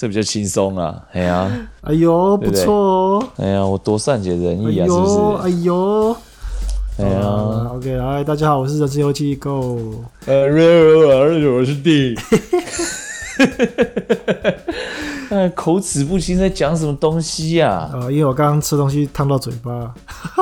这比较轻松啊。哎呀，哎呦，不错哦。哎呀，我多善解人意啊，是不是？哎呦，哎呀，OK，来，大家好，我是人之游机 Go。呃，我是 D。哎，口齿不清，在讲什么东西呀？啊？呃，因为我刚刚吃东西烫到嘴巴。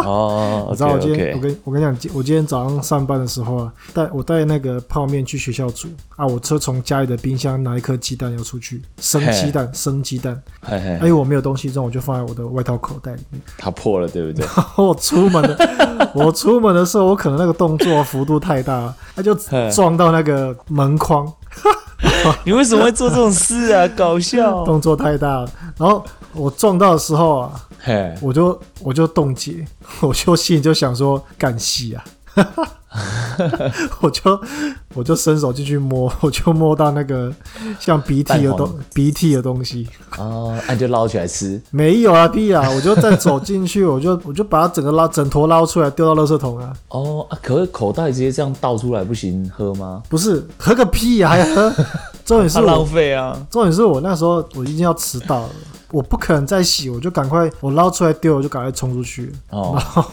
哦，我知道我今天，我跟我跟你讲，我今天早上上班的时候啊，带我带那个泡面去学校煮啊，我车从家里的冰箱拿一颗鸡蛋要出去，生鸡蛋，生鸡蛋。嘿嘿。因为我没有东西装，我就放在我的外套口袋里面。它破了，对不对？我出门的，我出门的时候，我可能那个动作幅度太大，它就撞到那个门框。你为什么会做这种事啊？搞笑，动作太大了。然后我撞到的时候啊，嘿，我就我就冻结，我就心里就想说干戏啊。我就我就伸手进去摸，我就摸到那个像鼻涕的东鼻涕的东西哦，那就捞起来吃？没有啊，屁啊！我就再走进去，我就我就把它整个捞整坨捞出来，丢到垃圾桶啊。哦啊，可是口袋直接这样倒出来不行喝吗？不是，喝个屁啊，还喝？重点是浪费啊！重点是我那时候我已经要迟到了，我不可能再洗，我就赶快我捞出来丢，我就赶快冲出去哦。然后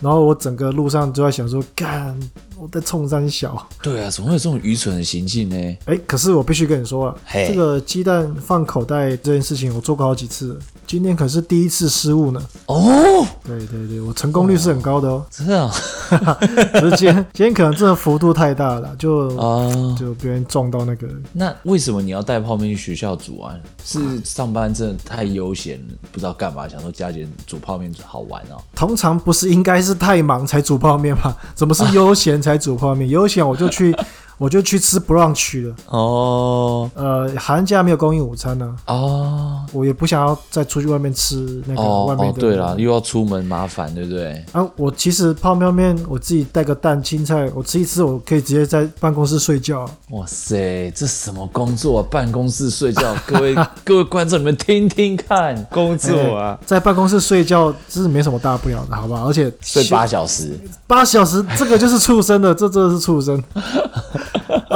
然后我整个路上就在想说，干，我在冲山小。对啊，怎么会有这种愚蠢的行径呢？哎，可是我必须跟你说啊，这个鸡蛋放口袋这件事情，我做过好几次了。今天可是第一次失误呢。哦，对对对，我成功率是很高的哦。真的，可是今天今天可能真的幅度太大了，就啊，就别人撞到那个。那为什么你要带泡面去学校煮啊？是上班真的太悠闲，不知道干嘛，想说加减煮泡面好玩哦。通常不是应该是太忙才煮泡面吗？怎么是悠闲才煮泡面？有钱我就去。我就去吃 brunch 了哦，呃，寒假没有供应午餐呢哦，我也不想要再出去外面吃那个外面的。对啦，又要出门麻烦，对不对？啊，我其实泡面面我自己带个蛋青菜，我吃一吃，我可以直接在办公室睡觉。哇塞，这什么工作啊？办公室睡觉？各位各位观众，你们听听看，工作啊，在办公室睡觉这是没什么大不了的，好不好？而且睡八小时，八小时这个就是畜生的，这真的是畜生。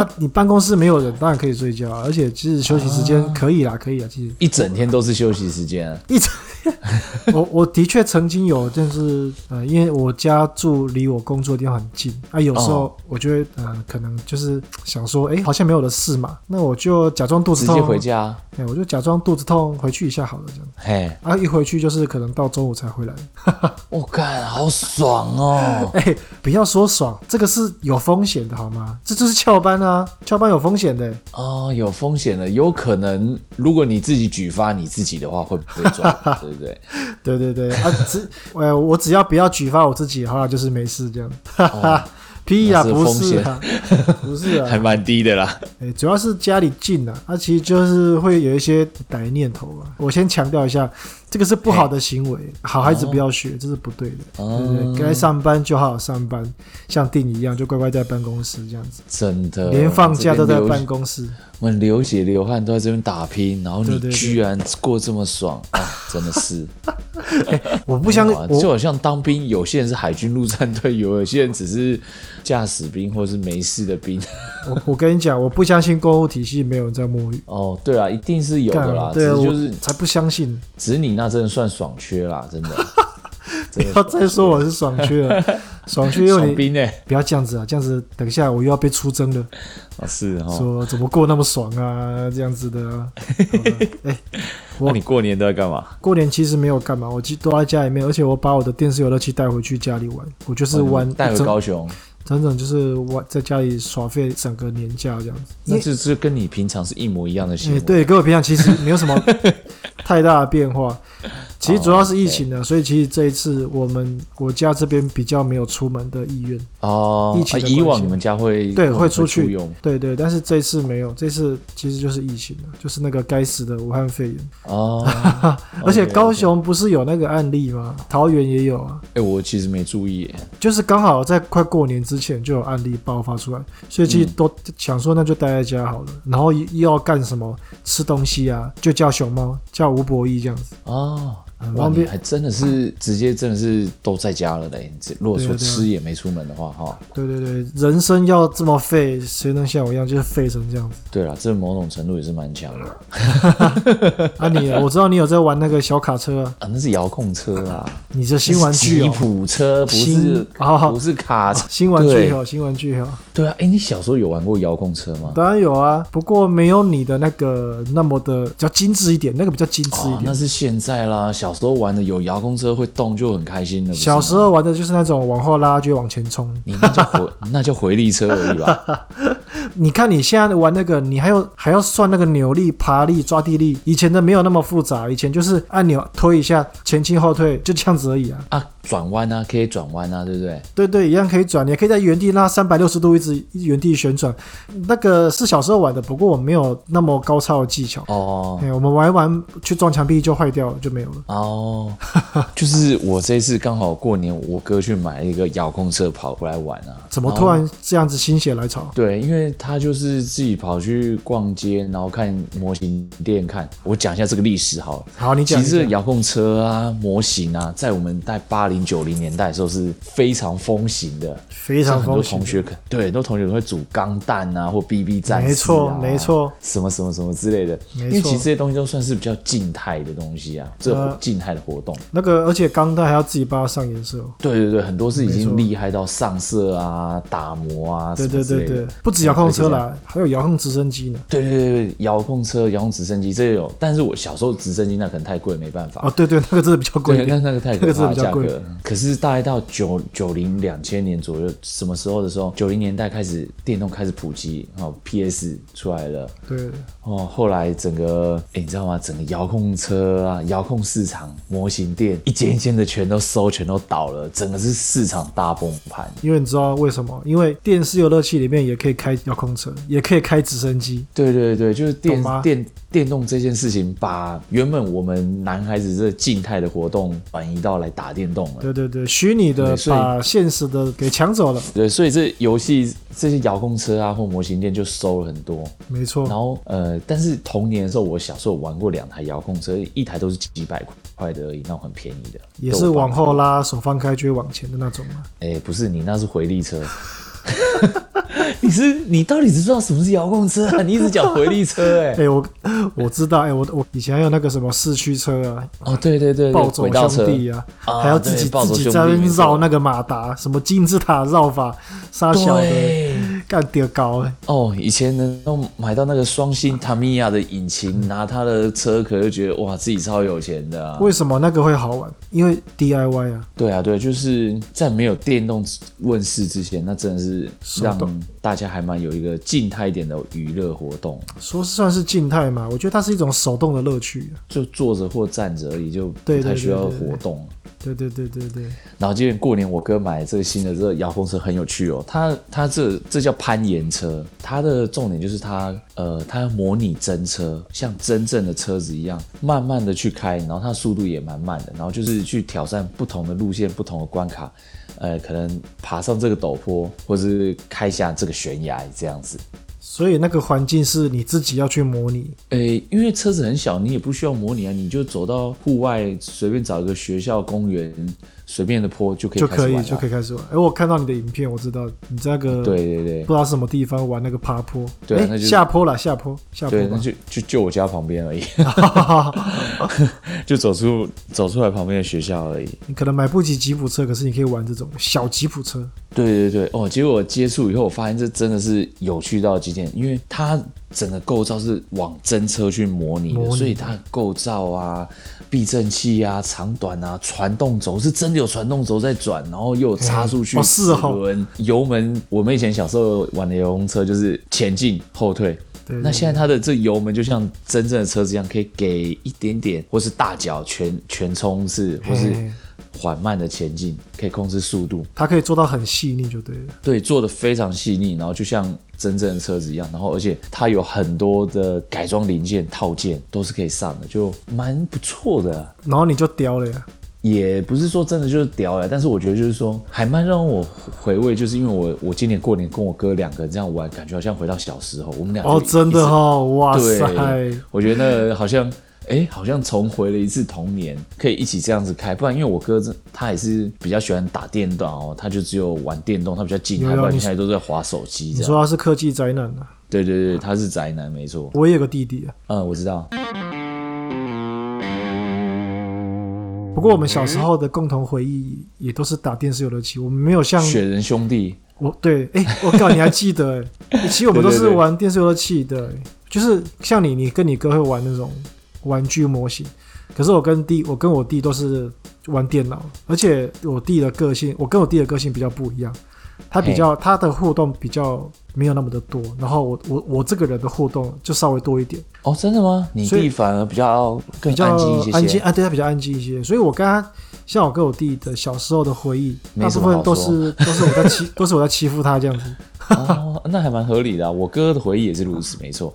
啊，你办公室没有人，当然可以睡觉啊。而且其实休息时间可以啦，可以啊。其实一整天都是休息时间啊，一整。我我的确曾经有，就是呃，因为我家住离我工作的地方很近啊，有时候我觉得呃，可能就是想说，哎，好像没有的事嘛，那我就假装肚子痛，直接回家。哎，我就假装肚子痛回去一下好了，这样。嘿，啊，一回去就是可能到中午才回来。我靠，好爽哦！哎，不要说爽，这个是有风险的好吗？这就是翘班啊，翘班有风险的。哦，有风险的，有可能如果你自己举发你自己的话，会不会抓？对不对？对对对啊，只呃，我只要不要举发我自己的话，就是没事这样。哈哈，屁呀，不是啊，不是啊，还蛮低的啦。哎，主要是家里近啊，它其实就是会有一些歹念头啊。我先强调一下。这个是不好的行为，好孩子不要学，这是不对的。对对，该上班就好好上班，像定一样就乖乖在办公室这样子。真的，连放假都在办公室。我们流血流汗都在这边打拼，然后你居然过这么爽啊！真的是，我不相信，就好像当兵，有些人是海军陆战队，有些人只是驾驶兵或是没事的兵。我我跟你讲，我不相信公务体系没有人在摸鱼。哦，对啊，一定是有的啦。对啊，就是才不相信。只是你。那真的算爽缺啦，真的。不要再说我是爽缺了，爽缺又你兵呢？不要这样子啊，这样子等一下我又要被出征了。啊，是哈。说怎么过那么爽啊？这样子的。啊 哎，那你过年都在干嘛？过年其实没有干嘛，我其实都在家里面，而且我把我的电视游乐器带回去家里玩，我就是玩带回高雄。整整就是我在家里耍废整个年假这样子，那这是跟你平常是一模一样的行为。对，跟我平常其实没有什么太大的变化。其实主要是疫情的，哦、所以其实这一次我们国家这边比较没有出门的意愿哦。疫情、啊、以往你们家会对会出去用对对，但是这次没有，这次其实就是疫情了，就是那个该死的武汉肺炎哦。而且高雄不是有那个案例吗？桃园也有啊。哎、欸，我其实没注意耶，就是刚好在快过年之前就有案例爆发出来，所以其实都想说那就待在家好了，嗯、然后又要干什么吃东西啊，就叫熊猫叫吴博义这样子哦。很方便，还真的是直接真的是都在家了嘞。如果说吃也没出门的话，哈。对对对，人生要这么废，谁能像我一样就是废成这样子？对了，这某种程度也是蛮强的。啊你，我知道你有在玩那个小卡车啊，啊那是遥控车啊。你这新玩具哦，吉普车不是啊，不是卡车，新玩具哦，新玩具哦。对啊，哎，你小时候有玩过遥控车吗？当然有啊，不过没有你的那个那么的比较精致一点，那个比较精致一点。那是现在啦，小时候玩的有遥控车会动就很开心了。小时候玩的就是那种往后拉就往前冲，你那叫回 那叫回力车而已吧。你看你现在玩那个，你还要还要算那个扭力、爬力、抓地力，以前的没有那么复杂，以前就是按钮推一下，前进后退就这样子而已啊。啊，转弯啊，可以转弯啊，对不对？对对，一样可以转，你也可以在原地拉三百六十度一直原地旋转。那个是小时候玩的，不过我没有那么高超的技巧哦。对，我们玩一玩去撞墙壁就坏掉了，就没有了。哦，就是我这次刚好过年，我哥去买一个遥控车跑过来玩啊。怎么突然这样子心血来潮？对，因为他就是自己跑去逛街，然后看模型店看。我讲一下这个历史好了。好，你讲。其实遥控车啊，模型啊，在我们在八零九零年代的时候是非常风行的，非常风行。很多同学可对，很多同学会煮钢弹啊，或 BB 战士啊，没错，没错，什么什么什么之类的。因为其实这些东西都算是比较静态的东西啊，这静态的活动。那个，而且钢弹还要自己帮它上颜色哦。对对对，很多是已经厉害到上色啊、打磨啊。对对对对，不止遥控车啦，还有遥控直升机呢。对对对对，遥控车、遥控直升机这些有，但是我小时候直升机那可能太贵，没办法。哦，对对，那个真的比较贵。那那个太贵，那个比较贵。可是大概到九九零两千年左右，什么时候的时候？九零年代开始电动开始普及，哦，PS 出来了。对。哦，后来整个，哎，你知道吗？整个遥控车啊，遥控市场模型店一间一间的全都收，全都倒了，整个是市场大崩盘。因为你知道为什么？因为电视游乐器里面也可以开遥控车，也可以开直升机。对对对，就是电电电动这件事情，把原本我们男孩子这静态的活动转移到来打电动了。对对对，虚拟的把现实的给抢走了。对，所以这游戏这些遥控车啊或模型店就收了很多。没错。然后呃，但是童年的时候，我小时候玩过两台遥控车，一台都是几百块的而已，那种很便宜的。也是往后拉，手放开就会往前的那种吗？哎，不是，你那是回力车。你是你到底知道什么是遥控车啊？你一直讲回力车哎、欸！哎、欸，我我知道哎、欸，我我以前还有那个什么四驱车啊。哦，对对对，暴走兄弟啊，还要自己自己在绕那个马达，什么金字塔绕法，杀小的，干掉高哎。哦，以前能够买到那个双星塔米亚的引擎，拿他的车壳就觉得哇，自己超有钱的、啊。为什么那个会好玩？因为 DIY 啊。对啊，对，就是在没有电动问世之前，那真的是让大家还蛮有一个静态一点的娱乐活动，说算是静态嘛？我觉得它是一种手动的乐趣，就坐着或站着而已，就不太需要活动。对对对对对。然后今年过年，我哥买这个新的这个遥控车很有趣哦，它它这这叫攀岩车，它的重点就是它呃它要模拟真车，像真正的车子一样，慢慢的去开，然后它速度也蛮慢的，然后就是去挑战不同的路线、不同的关卡。呃，可能爬上这个陡坡，或者是开下这个悬崖这样子。所以那个环境是你自己要去模拟。诶，因为车子很小，你也不需要模拟啊，你就走到户外，随便找一个学校、公园。随便的坡就可以就可以就可以开始玩。哎，我看到你的影片，我知道你在那个对对对，不知道什么地方玩那个爬坡，对，那就下坡了，下坡下坡，对，那就就就我家旁边而已，就走出走出来旁边的学校而已。你可能买不起吉普车，可是你可以玩这种小吉普车。对对对，哦，结果我接触以后，我发现这真的是有趣到极点，因为它整个构造是往真车去模拟的，拟，所以它构造啊。避震器啊，长短啊，传动轴是真的有传动轴在转，然后又有差速去齿轮、油门。我们以前小时候玩的遥控车就是前进后退，那现在它的这油门就像真正的车子一样，可以给一点点，或是大脚全全冲刺，或是。缓慢的前进，可以控制速度，它可以做到很细腻，就对了。对，做的非常细腻，然后就像真正的车子一样，然后而且它有很多的改装零件套件都是可以上的，就蛮不错的。然后你就叼了呀？也不是说真的就是屌了，但是我觉得就是说还蛮让我回味，就是因为我我今年过年跟我哥两个人这样玩，感觉好像回到小时候，我们俩哦，真的哦，哇塞，我觉得好像。哎、欸，好像重回了一次童年，可以一起这样子开。不然因为我哥他也是比较喜欢打电动哦，他就只有玩电动，他比较静态，不然现在都在滑手机。你说他是科技宅男啊？对对对，他是宅男，没错。我也有个弟弟啊。嗯，我知道。不过我们小时候的共同回忆也都是打电视游乐器，我们没有像雪人兄弟。我对，哎、欸，我靠，你还记得？其实我们都是玩电视游乐器的，就是像你，你跟你哥会玩那种玩具模型，可是我跟弟，我跟我弟都是玩电脑，而且我弟的个性，我跟我弟的个性比较不一样，他比较他的互动比较没有那么的多，然后我我我这个人的互动就稍微多一点。哦，真的吗？你弟反而比较更安静一些，安静啊，对他比较安静一些，所以我跟他。像我跟我弟的小时候的回忆，大部分都是 都是我在欺 都是我在欺负他这样子。哦，那还蛮合理的啊。我哥的回忆也是如此，没错。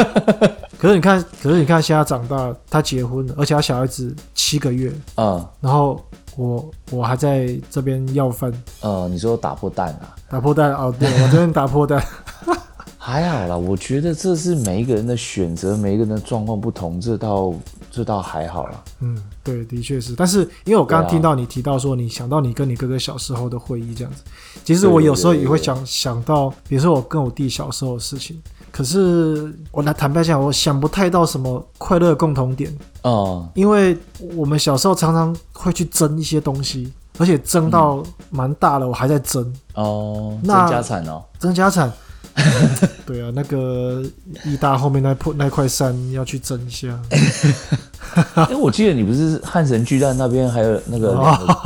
可是你看，可是你看，现在长大，他结婚了，而且他小孩子七个月。嗯。然后我我还在这边要饭。呃、嗯，你说打破蛋啊？打破蛋哦，对，我这边打破蛋。还好啦，我觉得这是每一个人的选择，每一个人的状况不同，这倒这倒还好啦。嗯，对，的确是。但是因为我刚刚听到你提到说，你想到你跟你哥哥小时候的回忆这样子，其实我有时候也会想想到，比如说我跟我弟小时候的事情。可是我来坦白讲，我想不太到什么快乐的共同点。哦，因为我们小时候常常会去争一些东西，而且争到蛮大了，我还在争。哦，争家产哦，争家产。对啊，那个义大后面那破那块山要去争一下。因 为我记得你不是汉神巨蛋那边还有那个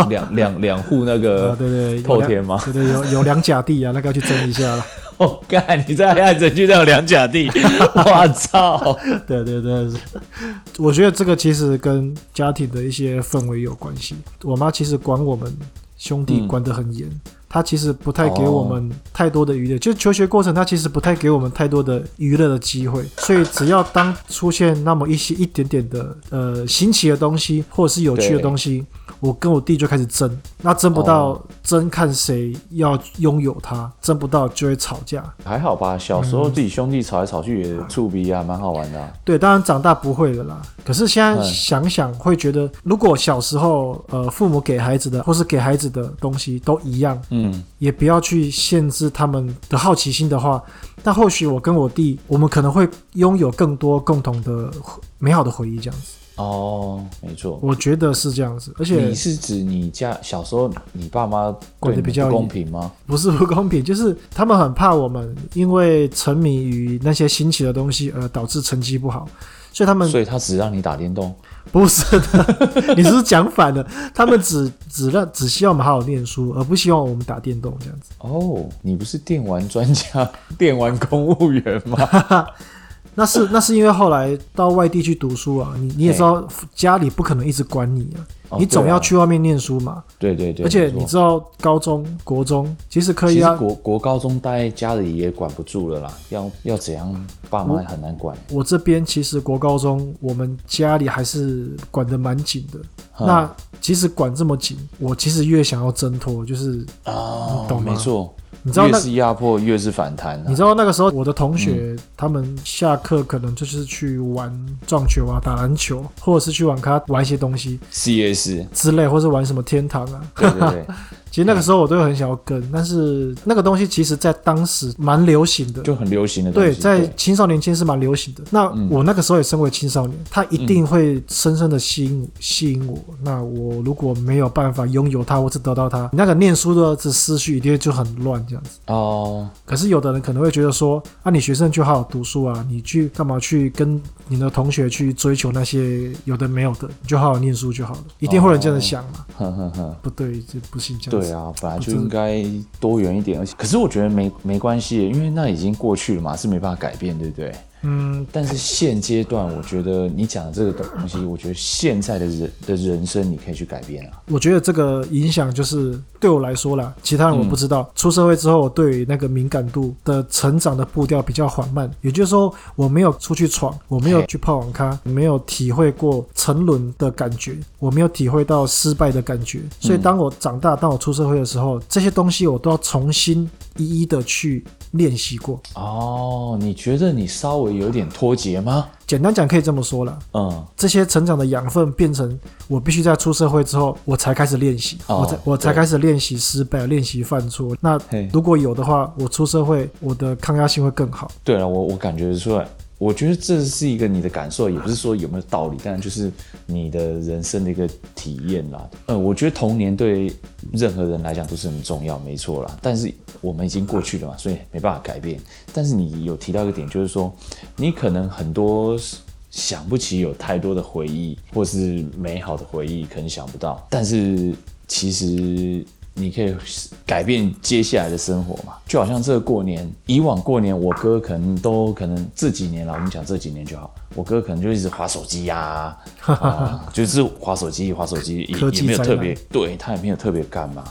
两两两户那个对对透天吗？对对，有有两甲地啊，那个要去争一下了。哦，干！你在汉神巨蛋有两甲地，我操！对对对，我觉得这个其实跟家庭的一些氛围有关系。我妈其实管我们兄弟管得很严。嗯他其实不太给我们太多的娱乐，oh. 就求学过程，他其实不太给我们太多的娱乐的机会。所以只要当出现那么一些一点点的呃新奇的东西，或者是有趣的东西，我跟我弟就开始争。那争不到，oh. 争看谁要拥有它，争不到就会吵架。还好吧，小时候自己兄弟吵来吵去也触鼻啊，蛮好玩的啊。对，当然长大不会了啦。可是现在想想，会觉得如果小时候呃父母给孩子的，或是给孩子的东西都一样。嗯，也不要去限制他们的好奇心的话，那或许我跟我弟，我们可能会拥有更多共同的美好的回忆，这样子。哦，没错，我觉得是这样子。而且你是指你家小时候你爸妈管的比较公平吗？不是不公平，就是他们很怕我们因为沉迷于那些新奇的东西而导致成绩不好，所以他们，所以他只让你打电动。不是的，你是讲反了。他们只只让只希望我们好好念书，而不希望我们打电动这样子。哦，你不是电玩专家、电玩公务员吗？那是 那是因为后来到外地去读书啊，你你也知道家里不可能一直管你啊。你总要去外面念书嘛？对对对。而且你知道，高中、国中其实可以啊。国国高中待家里也管不住了啦，要要怎样，爸妈很难管。我，我这边其实国高中，我们家里还是管得蛮紧的。那其实管这么紧，我其实越想要挣脱，就是啊，懂没错。你知道越是压迫越是反弹啊。你知道那个时候我的同学，嗯，他们下课可能就是去玩撞球啊、打篮球，或者是去网咖玩一些东西，CS 之类，或是玩什么天堂啊。对对对。其实那个时候我都很想要跟，但是那个东西其实在当时蛮流行的，就很流行的东西。对，在青少年间是蛮流行的。那我那个时候也身为青少年，他一定会深深的吸引吸引我。那我如果没有办法拥有它，或者得到它，那个念书的这思绪一定就很乱这样子。哦。可是有的人可能会觉得说，啊，你学生就好好读书啊，你去干嘛去跟你的同学去追求那些有的没有的，你就好好念书就好了。一定会有人这样想嘛？呵呵呵。不对，这不行这样。对啊，本来就应该多元一点，而且，可是我觉得没没关系，因为那已经过去了嘛，是没办法改变，对不对？嗯，但是现阶段，我觉得你讲的这个东西，我觉得现在的人的人生，你可以去改变啊。我觉得这个影响就是对我来说啦，其他人我不知道。嗯、出社会之后，我对于那个敏感度的成长的步调比较缓慢，也就是说，我没有出去闯，我没有去泡网咖，没有体会过沉沦的感觉，我没有体会到失败的感觉。所以，当我长大，当我出社会的时候，这些东西我都要重新一一的去练习过。哦，你觉得你稍微有点脱节吗？简单讲可以这么说了。嗯，这些成长的养分变成我必须在出社会之后，我才开始练习，哦、我才我才开始练习失败，练习犯错。那如果有的话，我出社会，我的抗压性会更好。对了，我我感觉出来。我觉得这是一个你的感受，也不是说有没有道理，但就是你的人生的一个体验啦。呃，我觉得童年对任何人来讲都是很重要，没错啦。但是我们已经过去了嘛，所以没办法改变。但是你有提到一个点，就是说你可能很多想不起有太多的回忆，或是美好的回忆，可能想不到。但是其实。你可以改变接下来的生活嘛？就好像这个过年，以往过年我哥可能都可能这几年了，我们讲这几年就好，我哥可能就一直划手机呀、啊 啊，就是划手机，划手机也也没有特别，对他也没有特别干嘛，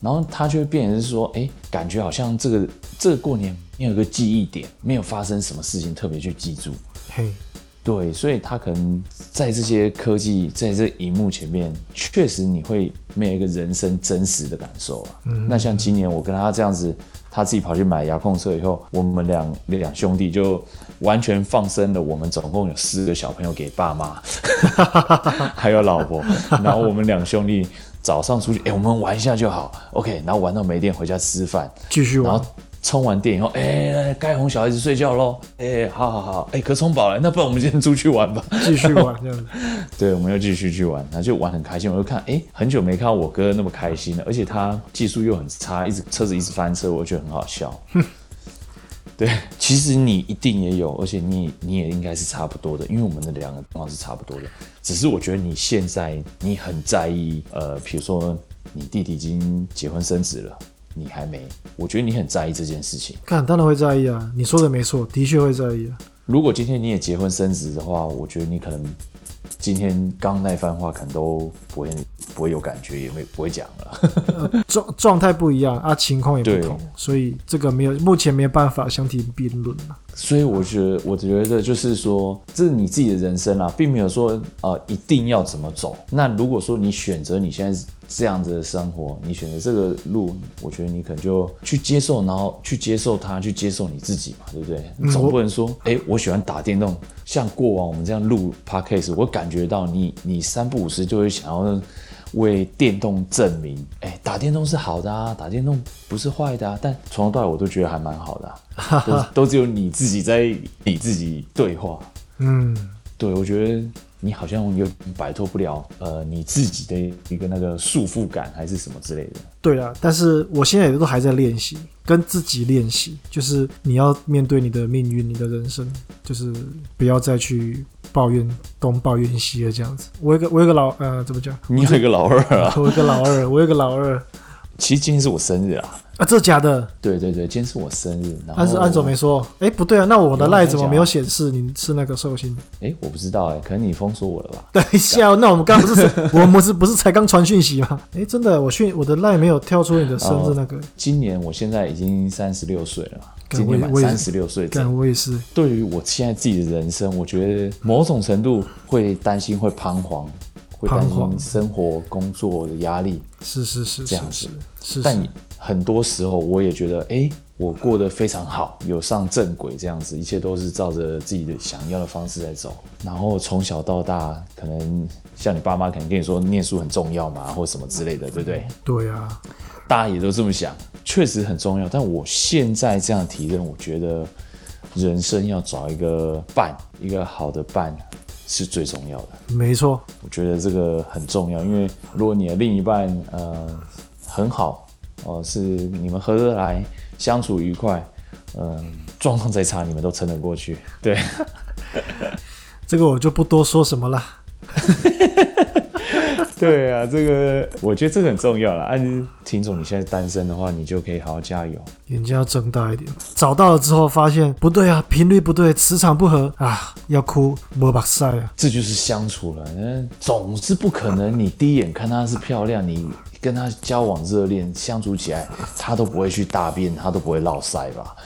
然后他就会变成是说，哎、欸，感觉好像这个这个过年没有一个记忆点，没有发生什么事情特别去记住，嘿。对，所以他可能在这些科技，在这荧幕前面，确实你会没有一个人生真实的感受啊。嗯，那像今年我跟他这样子，他自己跑去买遥控车以后，我们两两兄弟就完全放生了。我们总共有四个小朋友给爸妈，还有老婆。然后我们两兄弟早上出去，哎，我们玩一下就好，OK。然后玩到没电回家吃饭，继续玩。充完电以后，哎、欸，该哄小孩子睡觉喽。哎、欸，好好好，哎、欸，可充饱了，那不然我们今天出去玩吧，继续玩这样子。对，我们又继续去玩，然后就玩很开心。我就看，哎、欸，很久没看到我哥那么开心了，而且他技术又很差，一直车子一直翻车，我觉得很好笑。对，其实你一定也有，而且你你也应该是差不多的，因为我们的两个状况是差不多的。只是我觉得你现在你很在意，呃，比如说你弟弟已经结婚生子了。你还没，我觉得你很在意这件事情。看，当然会在意啊！你说的没错，的确会在意啊。如果今天你也结婚生子的话，我觉得你可能今天刚那番话可能都不会不会有感觉，也没不会讲了。状状态不一样啊，情况也不同，所以这个没有目前没有办法相提并论了。所以我觉得，我觉得就是说，这是你自己的人生啊，并没有说呃一定要怎么走。那如果说你选择你现在这样子的生活，你选择这个路，我觉得你可能就去接受，然后去接受它，去接受你自己嘛，对不对？你总不能说，哎、我喜欢打电动，像过往我们这样录 podcast，我感觉到你你三不五时就会想要。为电动证明，哎、欸，打电动是好的啊，打电动不是坏的啊。但从头到尾我都觉得还蛮好的、啊，都都只有你自己在你自己对话。嗯，对，我觉得你好像有摆脱不了呃你自己的一个那个束缚感，还是什么之类的。对啊，但是我现在也都还在练习，跟自己练习，就是你要面对你的命运，你的人生，就是不要再去。抱怨东抱怨西的这样子，我有个我有个老呃，怎么讲？你有一个老二啊？我有个老二，我有个老二。其实今天是我生日啊！啊，这假的？对对对，今天是我生日。但是安总没说，哎、欸，不对啊，那我的赖怎么没有显示你是那个寿星？哎、欸，我不知道哎、欸，可能你封锁我了吧？等一下，那我们刚不是 我们不是不是才刚传讯息吗？哎、欸，真的，我讯我的赖没有跳出你的生日那个。今年我现在已经三十六岁了。今年满三十六岁，但我也是。对于我现在自己的人生，我觉得某种程度会担心，会彷徨，会担心生活、工作的压力。是是是，这样子。是。但很多时候，我也觉得，哎、欸，我过得非常好，有上正轨，这样子，一切都是照着自己的想要的方式在走。然后从小到大，可能像你爸妈肯定跟你说，念书很重要嘛，或什么之类的，对不对？对啊。大家也都这么想，确实很重要。但我现在这样体认，我觉得人生要找一个伴，一个好的伴是最重要的。没错，我觉得这个很重要，因为如果你的另一半呃很好哦、呃，是你们合得来，相处愉快，嗯、呃，状况再差你们都撑得过去。对，这个我就不多说什么了。对啊，这个我觉得这个很重要了。按听众，你现在单身的话，你就可以好好加油，眼睛要睁大一点。找到了之后发现不对啊，频率不对，磁场不合啊，要哭没把塞啊。这就是相处了，嗯，总是不可能。你第一眼看她是漂亮，你跟她交往热恋相处起来，她都不会去大便，她都不会落塞吧？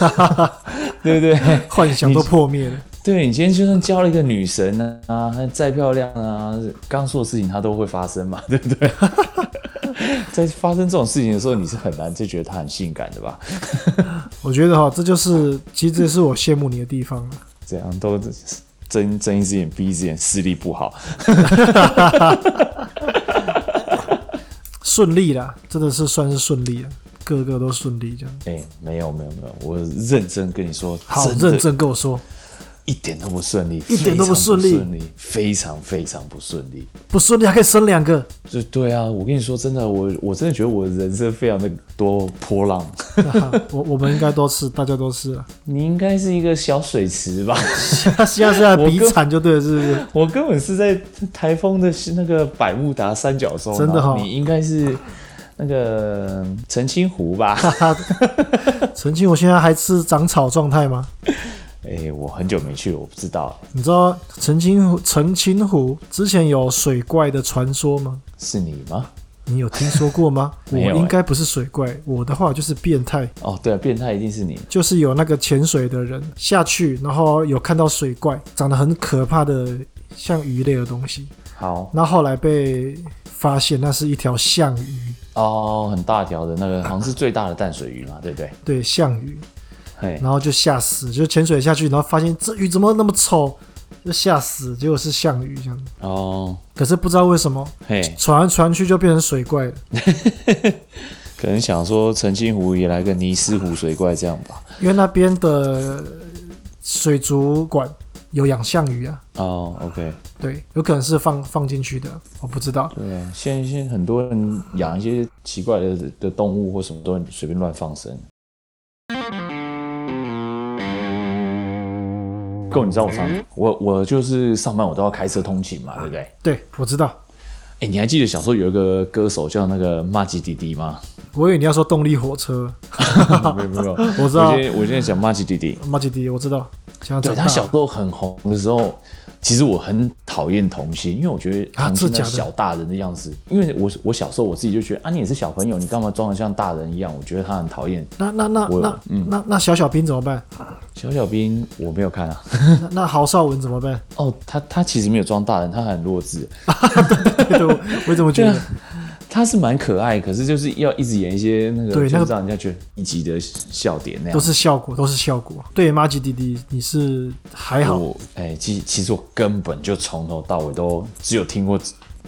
对不对？幻想都破灭了。对，你今天就算交了一个女神呢，啊，再漂亮啊，刚说的事情她都会发生嘛，对不对？在发生这种事情的时候，你是很难就觉得她很性感的吧？我觉得哈，这就是其实这是我羡慕你的地方了。这样都睁睁一只眼闭一只眼，视力不好。顺利啦，真的是算是顺利了，个个都顺利这样。哎、欸，没有没有没有，我认真跟你说，好认真跟我说。一点都不顺利，一点都不顺利，非常非常不顺利，不顺利还可以生两个，就对啊！我跟你说真的，我我真的觉得我人生非常的多波浪。我我们应该都是，大家都是。你应该是一个小水池吧？现在是在比惨就对了，是不是？我根本是在台风的那个百慕达三角洲，真的哈、哦！你应该是那个澄清湖吧？澄清湖现在还是长草状态吗？哎、欸，我很久没去了，我不知道。你知道澄清湖澄清湖之前有水怪的传说吗？是你吗？你有听说过吗？我应该不是水怪，我的话就是变态。哦，对啊，变态一定是你。就是有那个潜水的人下去，然后有看到水怪，长得很可怕的，像鱼类的东西。好。那后来被发现，那是一条象鱼。哦，很大条的那个，好像是最大的淡水鱼嘛，对不对？对，象鱼。然后就吓死，就潜水下去，然后发现这鱼怎么那么丑，就吓死，结果是象鱼这样。哦，可是不知道为什么，嘿，传来传去就变成水怪了。可能想说澄清湖也来个尼斯湖水怪这样吧。因为那边的水族馆有养象鱼啊。哦，OK，对，有可能是放放进去的，我不知道。对啊，现在现在很多人养一些奇怪的的动物或什么都随便乱放生。够你知道我上我我就是上班我都要开车通勤嘛，对不对？对，我知道。哎、欸，你还记得小时候有一个歌手叫那个骂吉弟弟吗？我以为你要说动力火车。没 有没有，我知道。我现在我现在讲骂吉弟弟。骂吉弟弟，我知道。对，他小时候很红的时候。其实我很讨厌童星，因为我觉得童星的小大人的样子。因为我我小时候我自己就觉得啊，你也是小朋友，你干嘛装得像大人一样？我觉得他很讨厌。那那那那嗯那那小小兵怎么办？小小兵我没有看啊。那那郝邵文怎么办？哦，他他其实没有装大人，他很弱智。对对对，我我怎么觉得？他是蛮可爱，可是就是要一直演一些那个，对，让人家觉得一集的笑点那样。都是效果，都是效果。对，麻吉弟弟，你是还好？哎、欸，其其实我根本就从头到尾都只有听过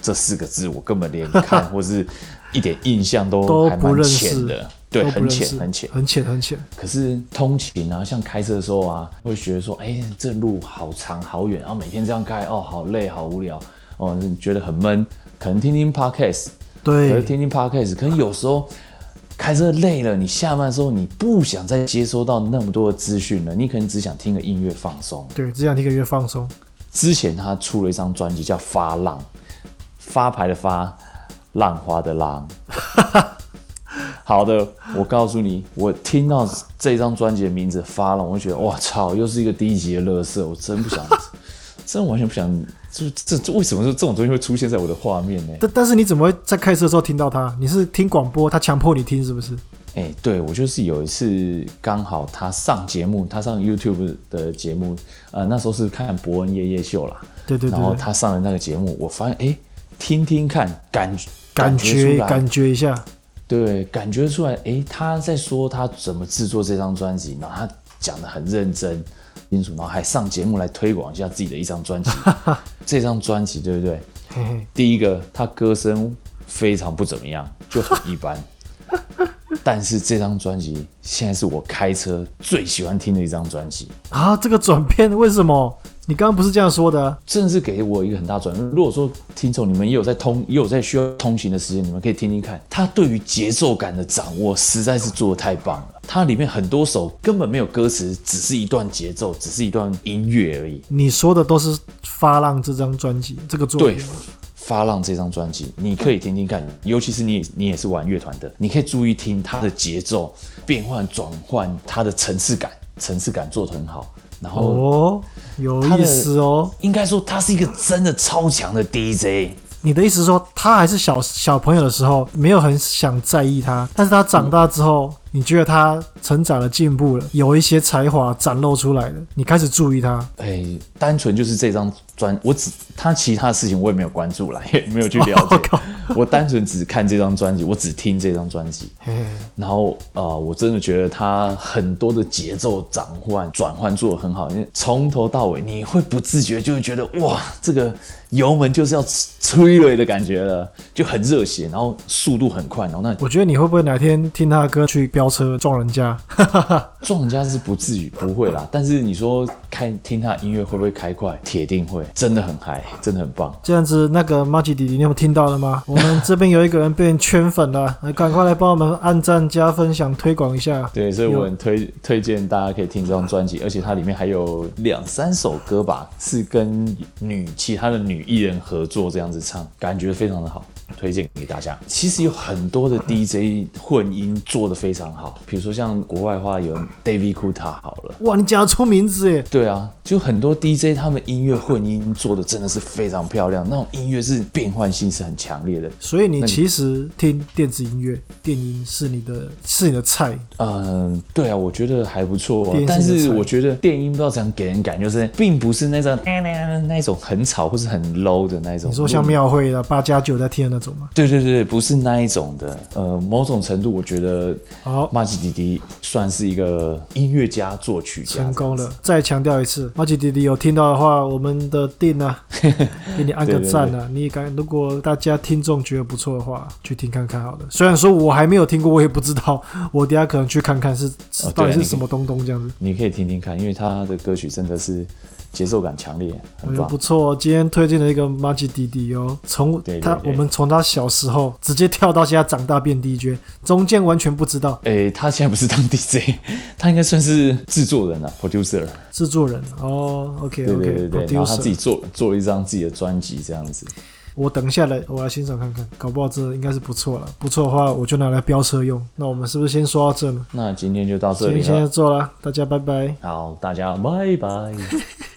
这四个字，我根本连看 或是一点印象都还蛮浅的。对，很浅，很浅，很浅，很浅。可是通勤啊，像开车的时候啊，会觉得说，哎、欸，这路好长好远，然后每天这样开，哦，好累，好无聊，哦，觉得很闷。可能听听 Podcast。对，可是听听 Podcast，可能有时候开车累了，你下班的时候你不想再接收到那么多的资讯了，你可能只想听个音乐放松。对，只想听个音乐放松。之前他出了一张专辑叫《发浪》，发牌的发，浪花的浪。好的，我告诉你，我听到这张专辑的名字《发浪》，我就觉得哇操，又是一个低级的乐色，我真不想，真完全不想。就这这为什么说这种东西会出现在我的画面呢？但但是你怎么会在开车的时候听到他？你是听广播，他强迫你听是不是？哎、欸，对，我就是有一次刚好他上节目，他上 YouTube 的节目，呃，那时候是看博恩夜夜秀啦。对对对。然后他上了那个节目，我发现哎、欸，听听看，感感觉感觉一下，对，感觉出来，哎、欸，他在说他怎么制作这张专辑，然后他讲的很认真。清楚，然后还上节目来推广一下自己的一张专辑。这张专辑对不对？嘿嘿，第一个，他歌声非常不怎么样，就很一般。但是这张专辑现在是我开车最喜欢听的一张专辑啊！这个转变为什么？你刚刚不是这样说的啊？真的是给我一个很大转变。如果说听众你们也有在通，也有在需要通行的时间，你们可以听听看。他对于节奏感的掌握实在是做的太棒了。它里面很多首根本没有歌词，只是一段节奏，只是一段音乐而已。你说的都是《发浪》这张专辑这个作品。对，《发浪》这张专辑你可以听听看，尤其是你你也是玩乐团的，你可以注意听它的节奏变换转换，它的层次感，层次感做得很好。然后哦，有意思哦，应该说他是一个真的超强的 DJ。你的意思是说，他还是小小朋友的时候没有很想在意他，但是他长大之后，你觉得他成长了、进步了，有一些才华展露出来了，你开始注意他？哎、欸，单纯就是这张专，我只他其他事情我也没有关注了，也没有去了解。Oh, 我单纯只看这张专辑，我只听这张专辑。然后呃，我真的觉得他很多的节奏转换转换做的很好，因为从头到尾你会不自觉就会觉得哇，这个油门就是要催泪的感觉了，就很热血，然后速度很快，然后那我觉得你会不会哪天听他的歌去飙车撞人家？撞人家是不至于，不会啦。但是你说开听他的音乐会不会开快？铁定会，真的很嗨，真的很棒。这样子，那个麻吉弟弟，你有没有听到了吗？我们这边有一个人被圈粉了，来赶快来帮我们按赞、加分享、推广一下。对，所以我很推推荐大家可以听这张专辑，而且它里面还有两三首歌吧，是跟女其他的女艺人合作这样子唱，感觉非常的好。推荐给大家。其实有很多的 DJ 混音做的非常好，比如说像国外的话有 David Guetta 好了。哇，你讲得出名字耶？对啊，就很多 DJ 他们音乐混音做的真的是非常漂亮，那种音乐是变换性是很强烈的。所以你其实听电子音乐、电音是你的，是你的菜。嗯，对啊，我觉得还不错啊。但是我觉得电音不知道怎样给人感觉，就是并不是那种那种很吵或是很 low 的那种。你说像庙会的八加九在听的那种。对对对，不是那一种的。呃，某种程度，我觉得好，马吉弟弟算是一个音乐家、作曲家。成功了。再强调一次，马吉弟弟有听到的话，我们的定啊，给你按个赞啊。对对对，你敢，如果大家听众觉得不错的话，去听看看好了。虽然说我还没有听过，我也不知道，我等下可能去看看是到底是什么东东这样子。你可以听听看，因为他的歌曲真的是。节奏感强烈，很棒，不错。今天推荐了一个麻吉弟弟哦，从他我们从他小时候直接跳到现在长大变 DJ，中间完全不知道。哎、欸，他现在不是当 DJ，他应该算是制作人啊，producer。制作人哦，OK OK，对对对，然后他自己做做了一张自己的专辑这样子。我等一下来，我来欣赏看看，搞不好这应该是不错了。不错的话，我就拿来飙车用。那我们是不是先说到这呢？那今天就到这里了，今天先做了，大家拜拜。好，大家拜拜。